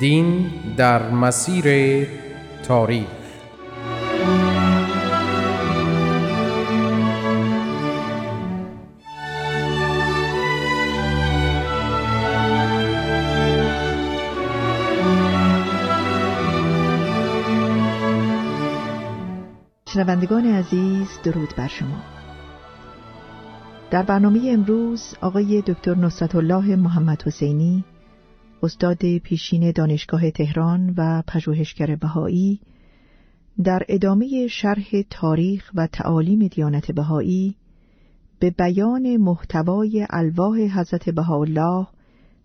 دین در مسیر تاریخ. شنوندگان عزیز درود بر شما. در برنامه امروز آقای دکتر نصرت الله محمد حسینی استاد پیشین دانشگاه تهران و پژوهشگر بهایی در ادامه شرح تاریخ و تعالیم دیانت بهایی به بیان محتوای الواح حضرت بهاءالله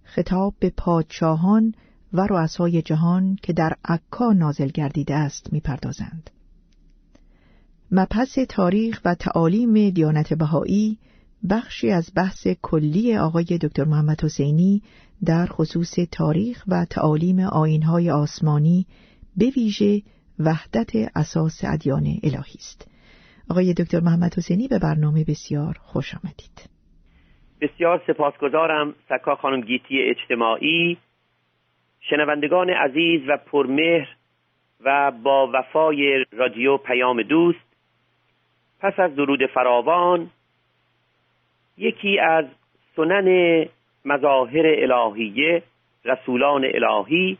خطاب به پادشاهان و رؤسای جهان که در عکا نازل گردیده است می‌پردازند. مبحث تاریخ و تعالیم دیانت بهایی بخشی از بحث کلی آقای دکتر محمد حسینی در خصوص تاریخ و تعالیم آینهای آسمانی به ویژه وحدت اساس ادیان الهی است. آقای دکتر محمد حسینی به برنامه بسیار خوش آمدید. بسیار سپاسگزارم سکا خانم گیتی اجتماعی شنوندگان عزیز و پرمهر و با وفای رادیو پیام دوست پس از درود فراوان یکی از سنن مظاهر الهیه رسولان الهی.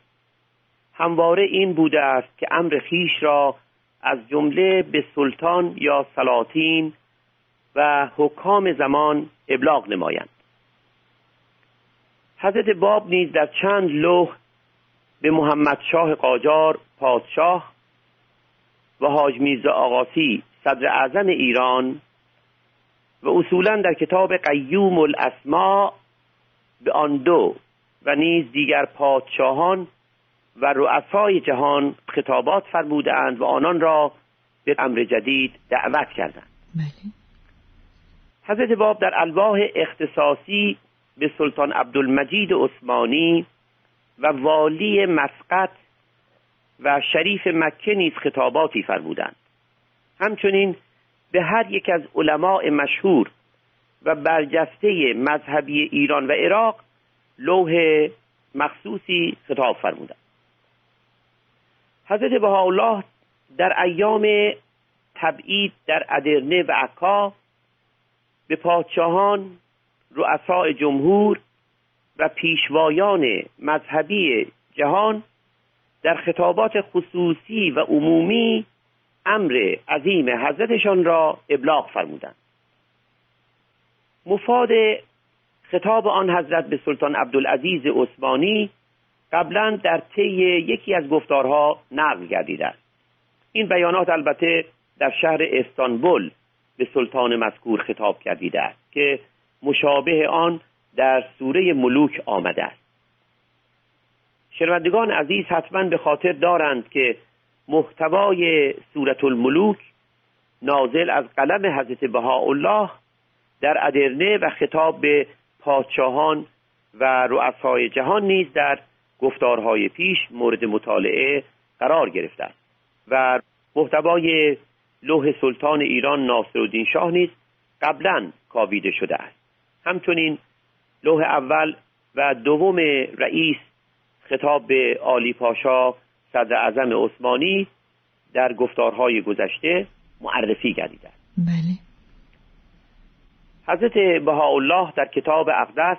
همواره این بوده است که امر خیش را از جمله به سلطان یا سلاطین و حکام زمان ابلاغ نمایند. حضرت باب نیز در چند لوح به محمد شاه قاجار پادشاه و حاج میرزا آقاسی صدر اعظم ایران و اصولا در کتاب قیوم الاسما به آن دو و نیز دیگر پادشاهان و رؤسای جهان خطابات فرمودند و آنان را به امر جدید دعوت کردند بله. حضرت باب در الواح اختصاصی به سلطان عبدالمجید عثمانی و والی مسقط و شریف مکه نیز خطاباتی فرمودند همچنین به هر یک از علماء مشهور و برجسته مذهبی ایران و عراق لوح مخصوصی خطاب فرمودند. حضرت بهاءالله در ایام تبعید در ادرنه و عکا به پادشاهان رؤساء جمهور و پیشوایان مذهبی جهان در خطابات خصوصی و عمومی امر عظیم حضرتشان را ابلاغ فرمودند. مفاد خطاب آن حضرت به سلطان عبدالعزیز عثمانی قبلا در طی یکی از گفتارها نقل گردیده است. این بیانات البته در شهر استانبول به سلطان مذکور خطاب گردیده است که مشابه آن در سوره ملوک آمده است. شنوندگان عزیز حتما به خاطر دارند که محتوای سورت الملوک نازل از قلم حضرت بهاءالله در ادرنه و خطاب به پادشاهان و رؤسای جهان نیز در گفتارهای پیش مورد مطالعه قرار گرفته است. و محتوای لوح سلطان ایران ناصرالدین شاه نیز قبلا کاویده شده است. همچنین لوح اول و دوم رئیس خطاب به عالی پاشا صدر اعظم عثمانی در گفتارهای گذشته معرفی گردیده است. بله. حضرت بهاءالله در کتاب اقدس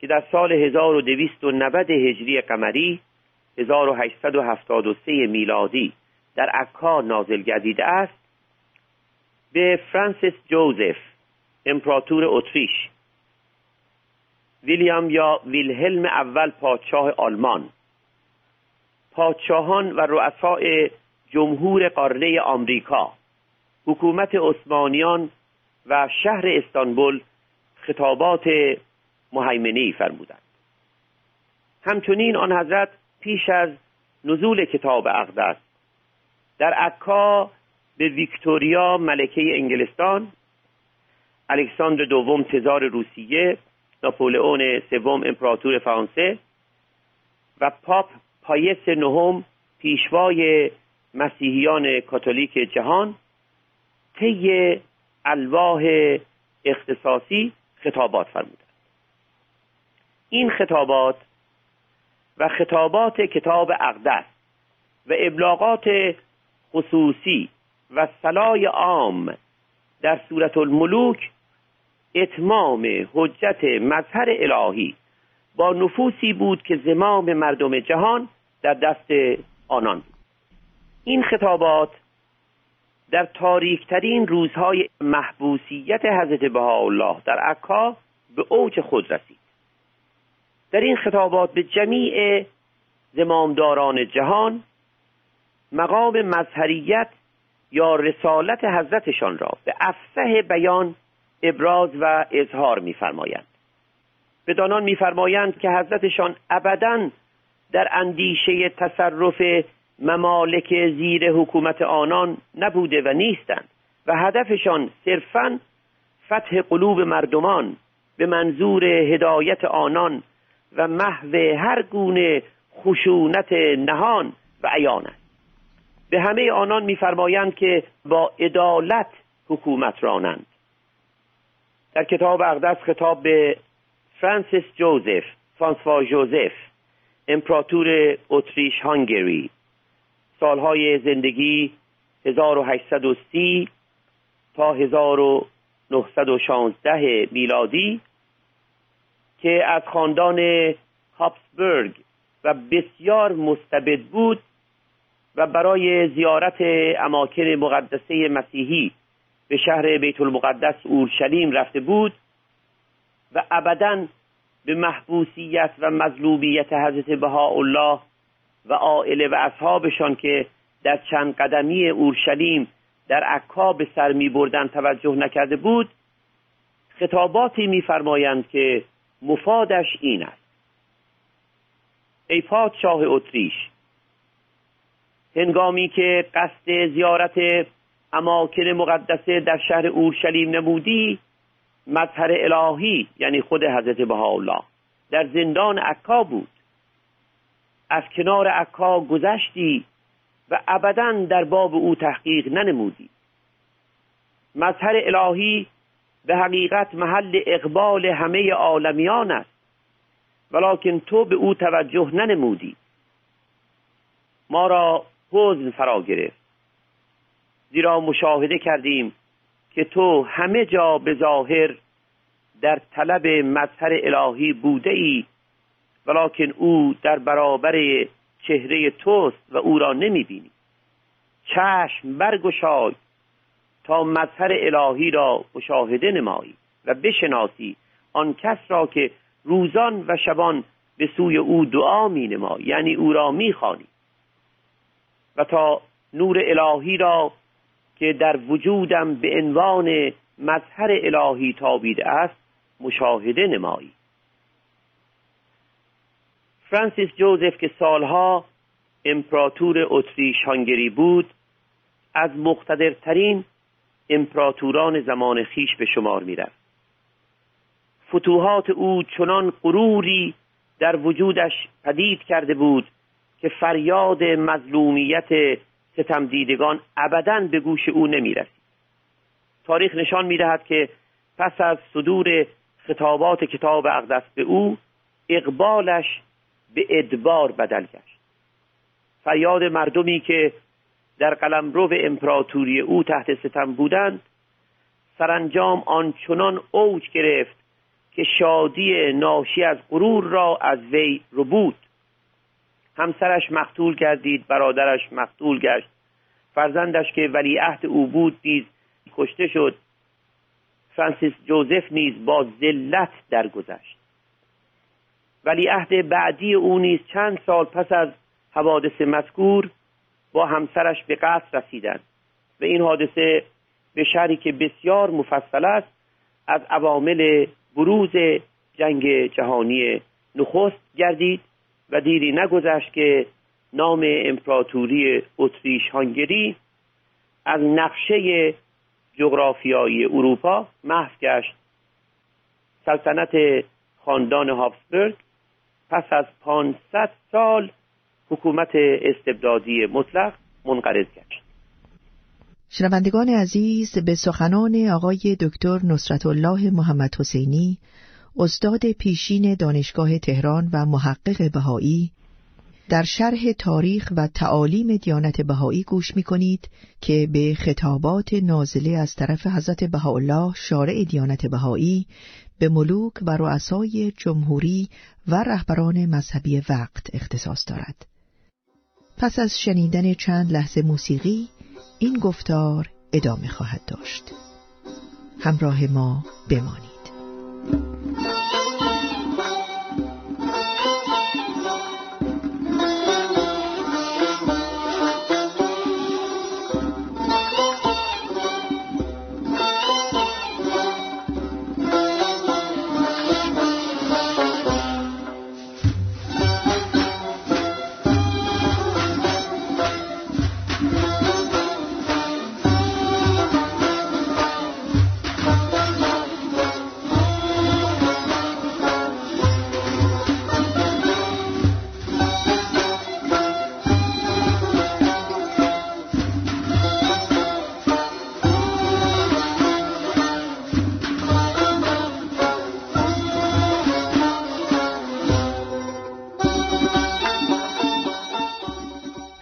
که در سال 1290 هجری قمری 1873 میلادی در عکا نازل گردیده است به فرانسیس جوزف امپراتور اتریش ویلیام یا ویلهلم اول پادشاه آلمان. پادشاهان و رؤسای جمهور قاره آمریکا حکومت عثمانیان و شهر استانبول خطابات محیمنه ای فرمودند. همچنین آن حضرت پیش از نزول کتاب اقدس در عکا به ویکتوریا ملکه انگلستان الکساندر دوم تزار روسیه ناپولئون سوم امپراتور فرانسه و پاپ پایس نهم پیشوای مسیحیان کاتولیک جهان طی الواح اختصاصی خطابات فرمودند. این خطابات و خطابات کتاب اقدس و ابلاغات خصوصی و سلای عام در صورت الملوک اتمام حجت مظهر الهی با نفوسی بود که زمام مردم جهان در دست آنان بود. این خطابات در تاریکترین روزهای محبوسیت حضرت بهاءالله در عکا به اوج خود رسید. در این خطابات به جمیع زمامداران جهان مقام مظهریت یا رسالت حضرتشان را به افسه بیان ابراز و اظهار می‌فرمایند. بدانان می‌فرمایند که حضرتشان ابدا در اندیشه تصرف ممالک زیر حکومت آنان نبوده و نیستند و هدفشان صرفا فتح قلوب مردمان به منظور هدایت آنان و محو هر گونه خشونت نهان و عیان است. به همه آنان میفرمایند که با عدالت حکومت رانند. در کتاب اقدس خطاب به فرانسیس جوزف فرانسوا جوزف امپراتور اتریش هانگری. سالهای زندگی 1830 تا 1916 میلادی که از خاندان هابسبرگ و بسیار مستبد بود و برای زیارت اماکن مقدسه مسیحی به شهر بیت المقدس اورشلیم رفته بود و ابدا به محبوسیت و مظلومیت حضرت بهاءالله و عائله و اصحابشان که در چند قدمی اورشلیم در عکا به سر می بردن توجه نکرده بود خطاباتی میفرمایند که مفادش این است. ای پادشاه اتریش هنگامی که قصد زیارت اماکن مقدسه در شهر اورشلیم نمودی مظهر الهی یعنی خود حضرت بهاءالله در زندان عکا بود. از کنار عکا گذشتی و ابدا در باب او تحقیق ننمودی. مظهر الهی به حقیقت محل اقبال همه عالمیان است ولیکن تو به او توجه ننمودی. ما را حزن فرا گرفت زیرا مشاهده کردیم که تو همه جا به ظاهر در طلب مظهر الهی بوده ای. ولیکن او در برابر چهره توست و او را نمی بینی چشم برگشای تا مظهر الهی را مشاهده نمایی و بشناسی آن کس را که روزان و شبان به سوی او دعا می نما یعنی او را می خانی و تا نور الهی را که در وجودم به عنوان مظهر الهی تابیده است مشاهده نمایی. فرانسیس جوزف که سالها امپراتور اتریش هانگری بود از مقتدرترین امپراتوران زمان خیش به شمار می‌رفت. فتوحات او چنان غروری در وجودش پدید کرده بود که فریاد مظلومیت ستم دیدگان ابدا به گوش او نمی‌رسید. تاریخ نشان می‌دهد که پس از صدور خطابات کتاب اقدس به او اقبالش به ادبار بدل گشت. فریاد مردمی که در قلمرو امپراتوری او تحت ستم بودند سرانجام آنچنان اوج گرفت که شادی ناشی از غرور را از وی رو بود همسرش مقتول گردید برادرش مقتول گشت. فرزندش که ولیعهد او بود نیز کشته شد. فرانسیس جوزف نیز با ذلت درگذشت. ولیعهد بعدی او نیز چند سال پس از حوادث مذکور با همسرش به قصد رسیدند و این حادثه به شهری که بسیار مفصل است از عوامل بروز جنگ جهانی نخست گردید و دیری نگذشت که نام امپراتوری اتریش هانگری از نقشه جغرافیایی اروپا محو گشت. سلطنت خاندان هابسبورگ پس از 500 سال حکومت استبدادی مطلق منقرض گشت. شنوندگان عزیز به سخنان آقای دکتر نصرت الله محمد حسینی استاد پیشین دانشگاه تهران و محقق بهایی در شرح تاریخ و تعالیم دیانت بهایی گوش می کنید که به خطابات نازله از طرف حضرت بهاءالله شارع دیانت بهایی به ملوک و رؤسای جمهوری و رهبران مذهبی وقت اختصاص دارد. پس از شنیدن چند لحظه موسیقی این گفتار ادامه خواهد داشت. همراه ما بمانید.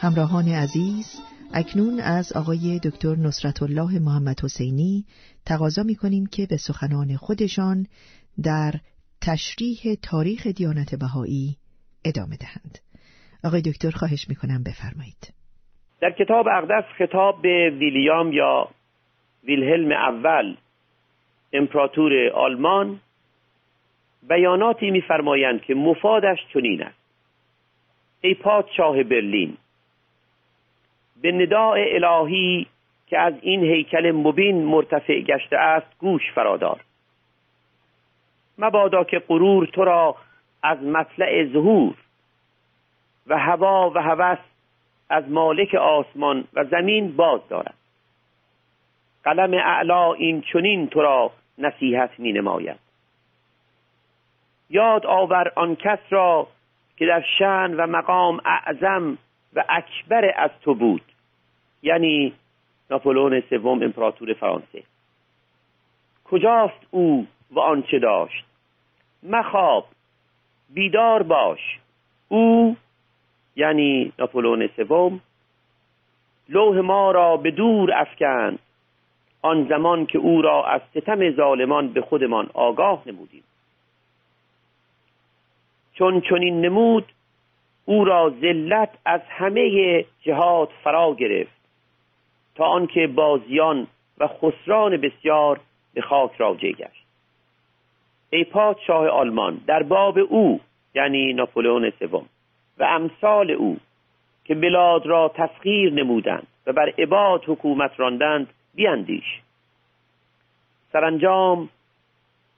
همراهان عزیز اکنون از آقای دکتر نصرت الله محمد حسینی تقاضا می کنیم که به سخنان خودشان در تشریح تاریخ دیانت بهایی ادامه دهند. آقای دکتر خواهش می کنم بفرمایید. در کتاب اقدس خطاب به ویلیام یا ویلهلم اول امپراتور آلمان بیاناتی میفرمایند که مفادش چنین است ای پادشاه برلین به نداء الهی که از این هیکل مبین مرتفع گشته است گوش فرادار. مبادا که غرور تو را از مطلع ظهور و هوا و هوس از مالک آسمان و زمین باز دارد. قلم اعلا این چنین تو را نصیحت می نماید یاد آور آن کس را که در شن و مقام اعظم و اکبر از تو بود. یعنی ناپولون سوم امپراتور فرانسه. کجاست او و آنچه داشت؟ مخواب بیدار باش. او یعنی ناپولون سوم لوح ما را به دور افکند. آن زمان که او را از ستم ظالمان به خودمان آگاه نمودیم. چون چنین نمود او را ذلت از همه جهات فرا گرفت. تا آنکه بازیان و خسران بسیار به خاک راجع گشت. ای پادشاه آلمان در باب او یعنی ناپولئون سوم و امثال او که بلاد را تسخیر نمودند و بر عباد حکومت راندند بیاندیش سرانجام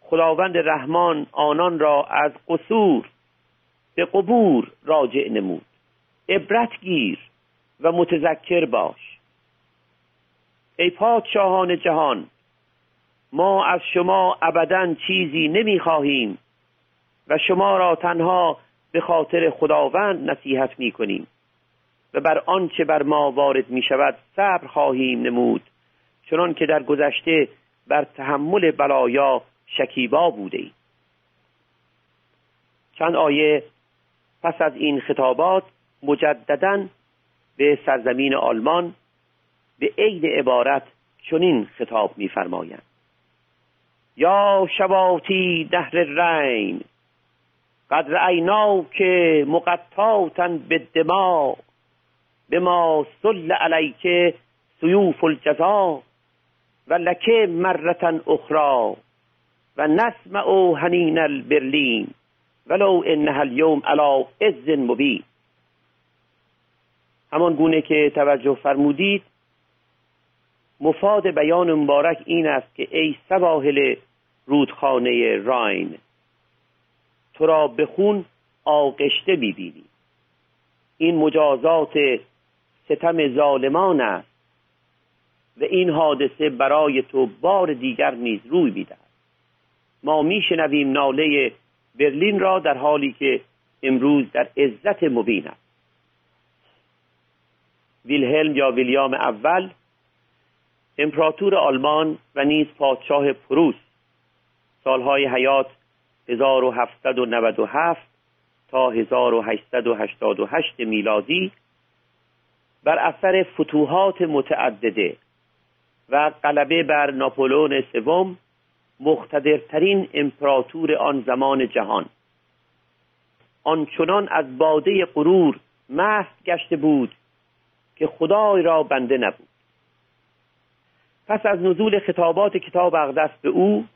خداوند رحمان آنان را از قصور به قبور راجع نمود. عبرت گیر و متذکر باش. ای پادشاهان جهان ما از شما ابدا چیزی نمی‌خواهیم و شما را تنها به خاطر خداوند نصیحت می کنیم و بر آنچه بر ما وارد می شود صبر خواهیم نمود چنان که در گذشته بر تحمل بلایا شکیبا بوده ایم. چند آیه پس از این خطابات مجددا به سرزمین آلمان به عین عبارت چنین خطاب میفرمایند. یا شواتی دهر رین قد رعینا که مقطعاتا به دماغ به ما سل علیک سیوف الجزا و لکه مرتا اخرى و نسمع هنین البرلین ولو انها اليوم علا عز مبین. همان گونه که توجه فرمودید مفاد بیان مبارک این است که ای سواحل رودخانه راین تو را به خون آغشته می‌بینی. این مجازات ستم ظالمان است و این حادثه برای تو بار دیگر نیز روی می‌دهد. ما میشنویم ناله برلین را در حالی که امروز در عزت مبین است. ویلهلم یا ویلیام اول امپراتور آلمان و نیز پادشاه پروس سالهای حیات 1797 تا 1888 میلادی بر اثر فتوحات متعدده و غلبه بر ناپولون سوم مقتدرترین امپراتور آن زمان جهان. آنچنان از باده غرور مست گشته بود که خدای را بنده نبود. پس از نزول خطابات کتاب اقدس به او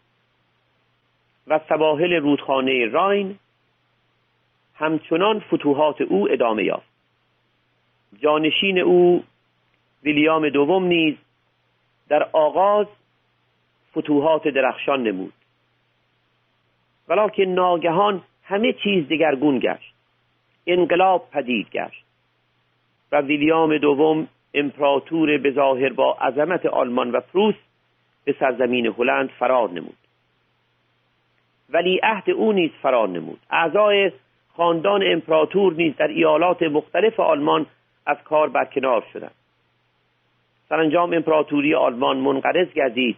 و سواحل رودخانه راین همچنان فتوحات او ادامه یافت. جانشین او ویلیام دوم نیز در آغاز فتوحات درخشان نمود. ولیکن ناگهان همه چیز دگرگون گشت. انقلاب پدید گشت و ویلیام دوم امپراتور به ظاهر با عظمت آلمان و پروس به سرزمین هلند فرار نمود. ولی عهد او نیز فرار نمود. اعضای خاندان امپراتور نیز در ایالات مختلف آلمان از کار برکنار شدند. سرانجام امپراتوری آلمان منقرض گردید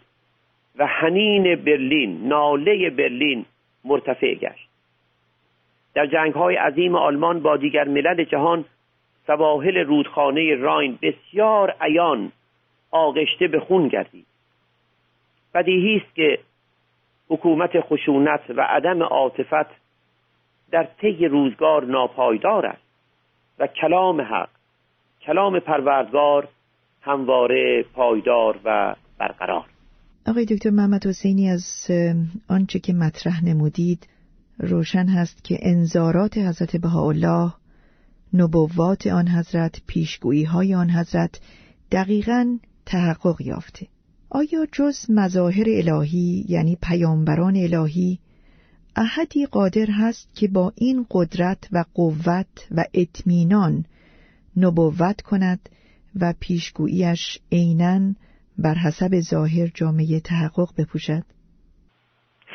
و حنین برلین ناله برلین مرتفع گشت. در جنگ های عظیم آلمان با دیگر ملل جهان سواحل رودخانه راین بسیار عیان آغشته به خون گردید. بدیهی است که حکومت خشونت و عدم عاطفت در طی روزگار ناپایدار است و کلام حق کلام پروردگار همواره پایدار و برقرار. آقای دکتر محمد حسینی از آنچه که مطرح نمودید روشن هست که انذارات حضرت بهاءالله نبوات آن حضرت پیشگویی های آن حضرت دقیقا تحقق یافته. آیا جز مظاهر الهی یعنی پیامبران الهی احدی قادر هست که با این قدرت و قوت و اطمینان نبوت کند و پیشگوییش عینا بر حسب ظاهر جامعه تحقق بپوشد؟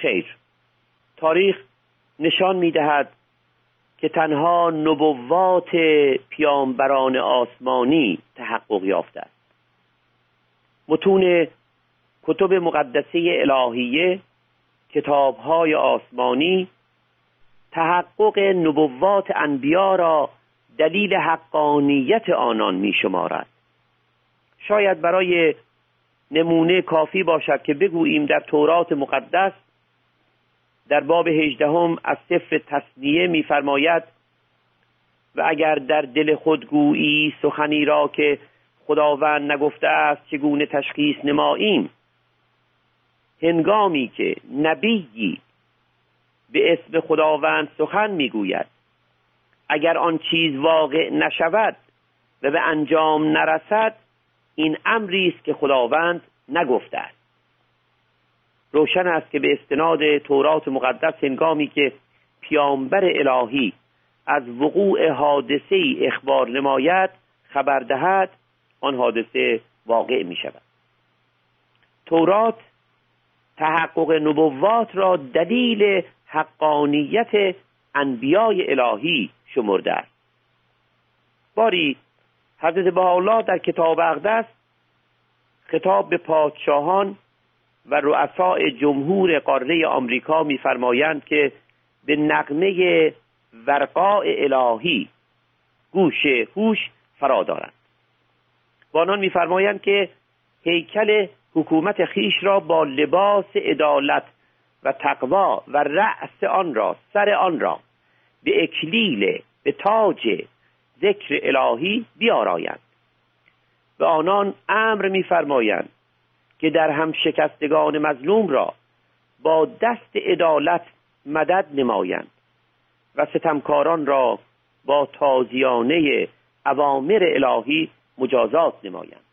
خیر. تاریخ نشان می‌دهد که تنها نبوات پیامبران آسمانی تحقق یافته است. متون کتب مقدسه الهیه کتابهای آسمانی تحقق نبوات انبیا را دلیل حقانیت آنان می شمارد شاید برای نمونه کافی باشد که بگوییم در تورات مقدس در باب هجدهم از سفر تصنیه میفرماید و اگر در دل خودگویی سخنی را که خداوند نگفته است چگونه تشخیص نماییم؟ هنگامی که نبیی به اسم خداوند سخن می‌گوید اگر آن چیز واقع نشود و به انجام نرسد این امری است که خداوند نگفته است. روشن است که به استناد تورات مقدس هنگامی که پیامبر الهی از وقوع حادثه ای اخبار نماید خبر دهد آن حادثه واقع می شود تورات تحقق نبوات را دلیل حقانیت انبیای الهی شمرده است. باری حضرت الله در کتاب اقدس خطاب به پادشاهان و رؤساء جمهور قاره آمریکا میفرمایند که به نقمه ورقاء الهی گوش هوش فرا دارند. با آنان میفرمایند که هیکل حکومت خیش را با لباس عدالت و تقوا و رأس آن را سر آن را به اکلیل به تاج ذکر الهی بیارایند به آنان امر میفرمایند که در هم شکستگان مظلوم را با دست عدالت مدد نمایند و ستمکاران را با تازیانه اوامر الهی مجازات نمایند.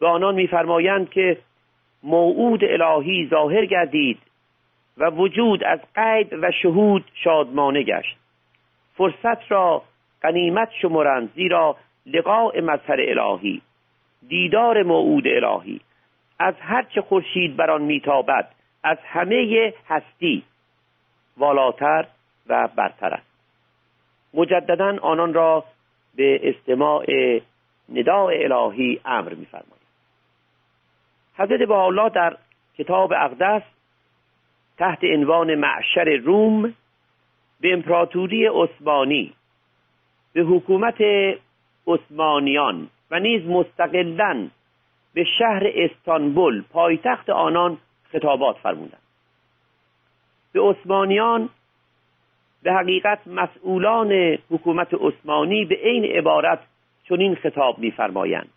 به آنان میفرمایند که موعود الهی ظاهر گردید و وجود از قید و شهود شادمانه گشت. فرصت را قنیمت شمرند زیرا لقاء مظهر الهی دیدار موعود الهی. از هرچه خورشید بر آن میتابد از همه هستی والاتر و برتر است. مجددا آنان را به استماع نداء الهی امر میفرمایند حضرت الله در کتاب اقدس تحت عنوان معشر روم به امپراتوری عثمانی به حکومت عثمانیان و نیز مستقلا به شهر استانبول پایتخت آنان خطابات فرمودند. به عثمانیان به حقیقت مسئولان حکومت عثمانی به عین عبارت چنین خطاب میفرمایند.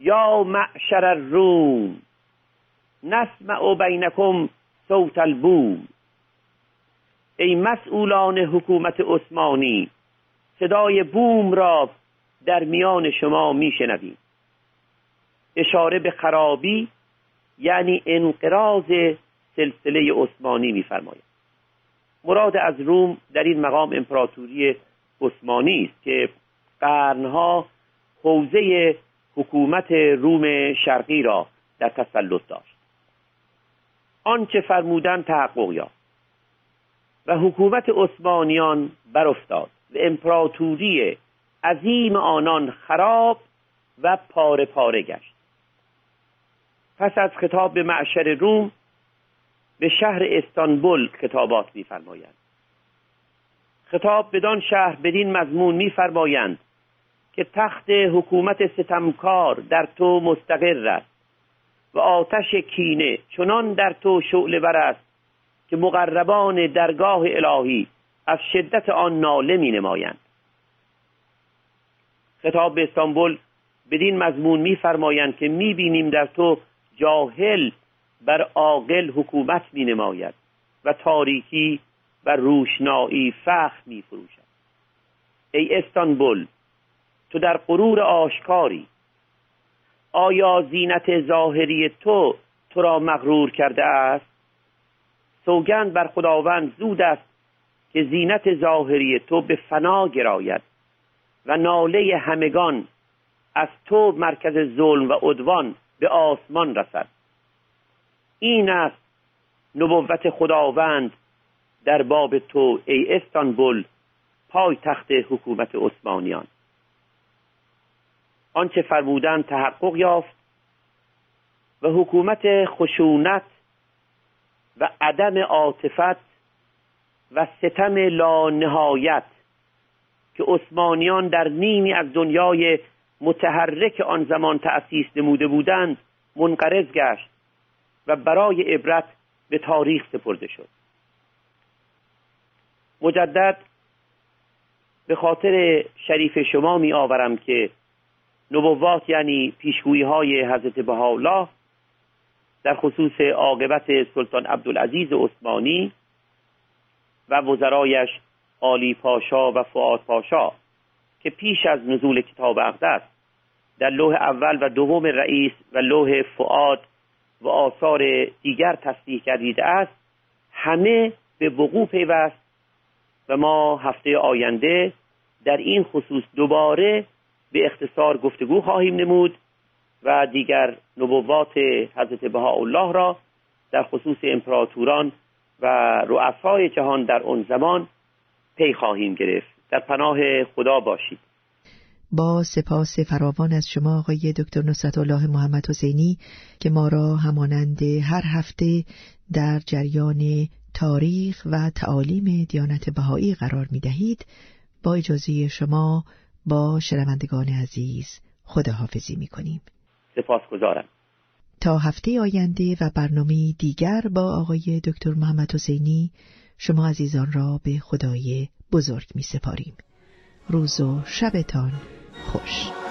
یا معشر الروم نسمع بینکم صوت البوم. ای مسئولان حکومت عثمانی صدای بوم را در میان شما میشنویم. اشاره به خرابی یعنی انقراض سلسله عثمانی میفرماید. مراد از روم در این مقام امپراتوری عثمانی است که قرنها حوزه حکومت روم شرقی را در تسلط داشت. آنچه فرمودن تحقق یافت و حکومت عثمانیان برافتاد و امپراتوری عظیم آنان خراب و پاره پاره گشت. پس از خطاب به معشر روم به شهر استانبول خطابات میفرمایند. خطاب بدان شهر بدین مضمون میفرمایند که تخت حکومت ستمکار در تو مستقر است و آتش کینه چنان در تو شعله بر است که مقربان درگاه الهی از شدت آن ناله می نمایند خطاب به استانبول بدین مضمون میفرمایند که می‌بینیم در تو جاهل بر عاقل حکومت می نماید و تاریکی و روشنایی فخر می فروشد ای استانبول تو در غرور آشکاری آیا زینت ظاهری تو تو را مغرور کرده است؟ سوگند بر خداوند زود است که زینت ظاهری تو به فنا گراید و ناله همگان از تو مرکز ظلم و عدوان به آسمان رسد. این است نبوت خداوند در باب تو ای استانبول پای تخت حکومت عثمانیان. آنچه فرمودن تحقق یافت و حکومت خشونت و عدم عاطفت و ستم لا نهایت که عثمانیان در نیمی از دنیای متحرک آن زمان تأسیس نموده بودند منقرض گشت و برای عبرت به تاریخ سپرده شد. مجدد به خاطر شریف شما می آورم که نبوات یعنی پیشگویی های حضرت بهاءالله در خصوص عاقبت سلطان عبدالعزیز عثمانی و وزرایش آلی پاشا و فعاد پاشا. که پیش از نزول کتاب اقدس در لوح اول و دوم رئیس و لوح فعاد و آثار دیگر تصدیح کردیده است همه به وقوع پیوست و ما هفته آینده در این خصوص دوباره به اختصار گفتگو خواهیم نمود و دیگر نبوات حضرت بهاءالله را در خصوص امپراتوران و رؤسای جهان در آن زمان پی خواهیم گرفت. در پناه خدا باشید. با سپاس فراوان از شما آقای دکتر نصرت الله محمد حسینی که ما را همانند هر هفته در جریان تاریخ و تعالیم دیانت بهایی قرار می دهید با اجازه شما با شنوندگان عزیز خداحافظی می کنیم سپاس گذارم تا هفته آینده و برنامه دیگر با آقای دکتر محمد حسینی شما عزیزان را به خدای بزرگ می سپاریم روز و شبتان خوش.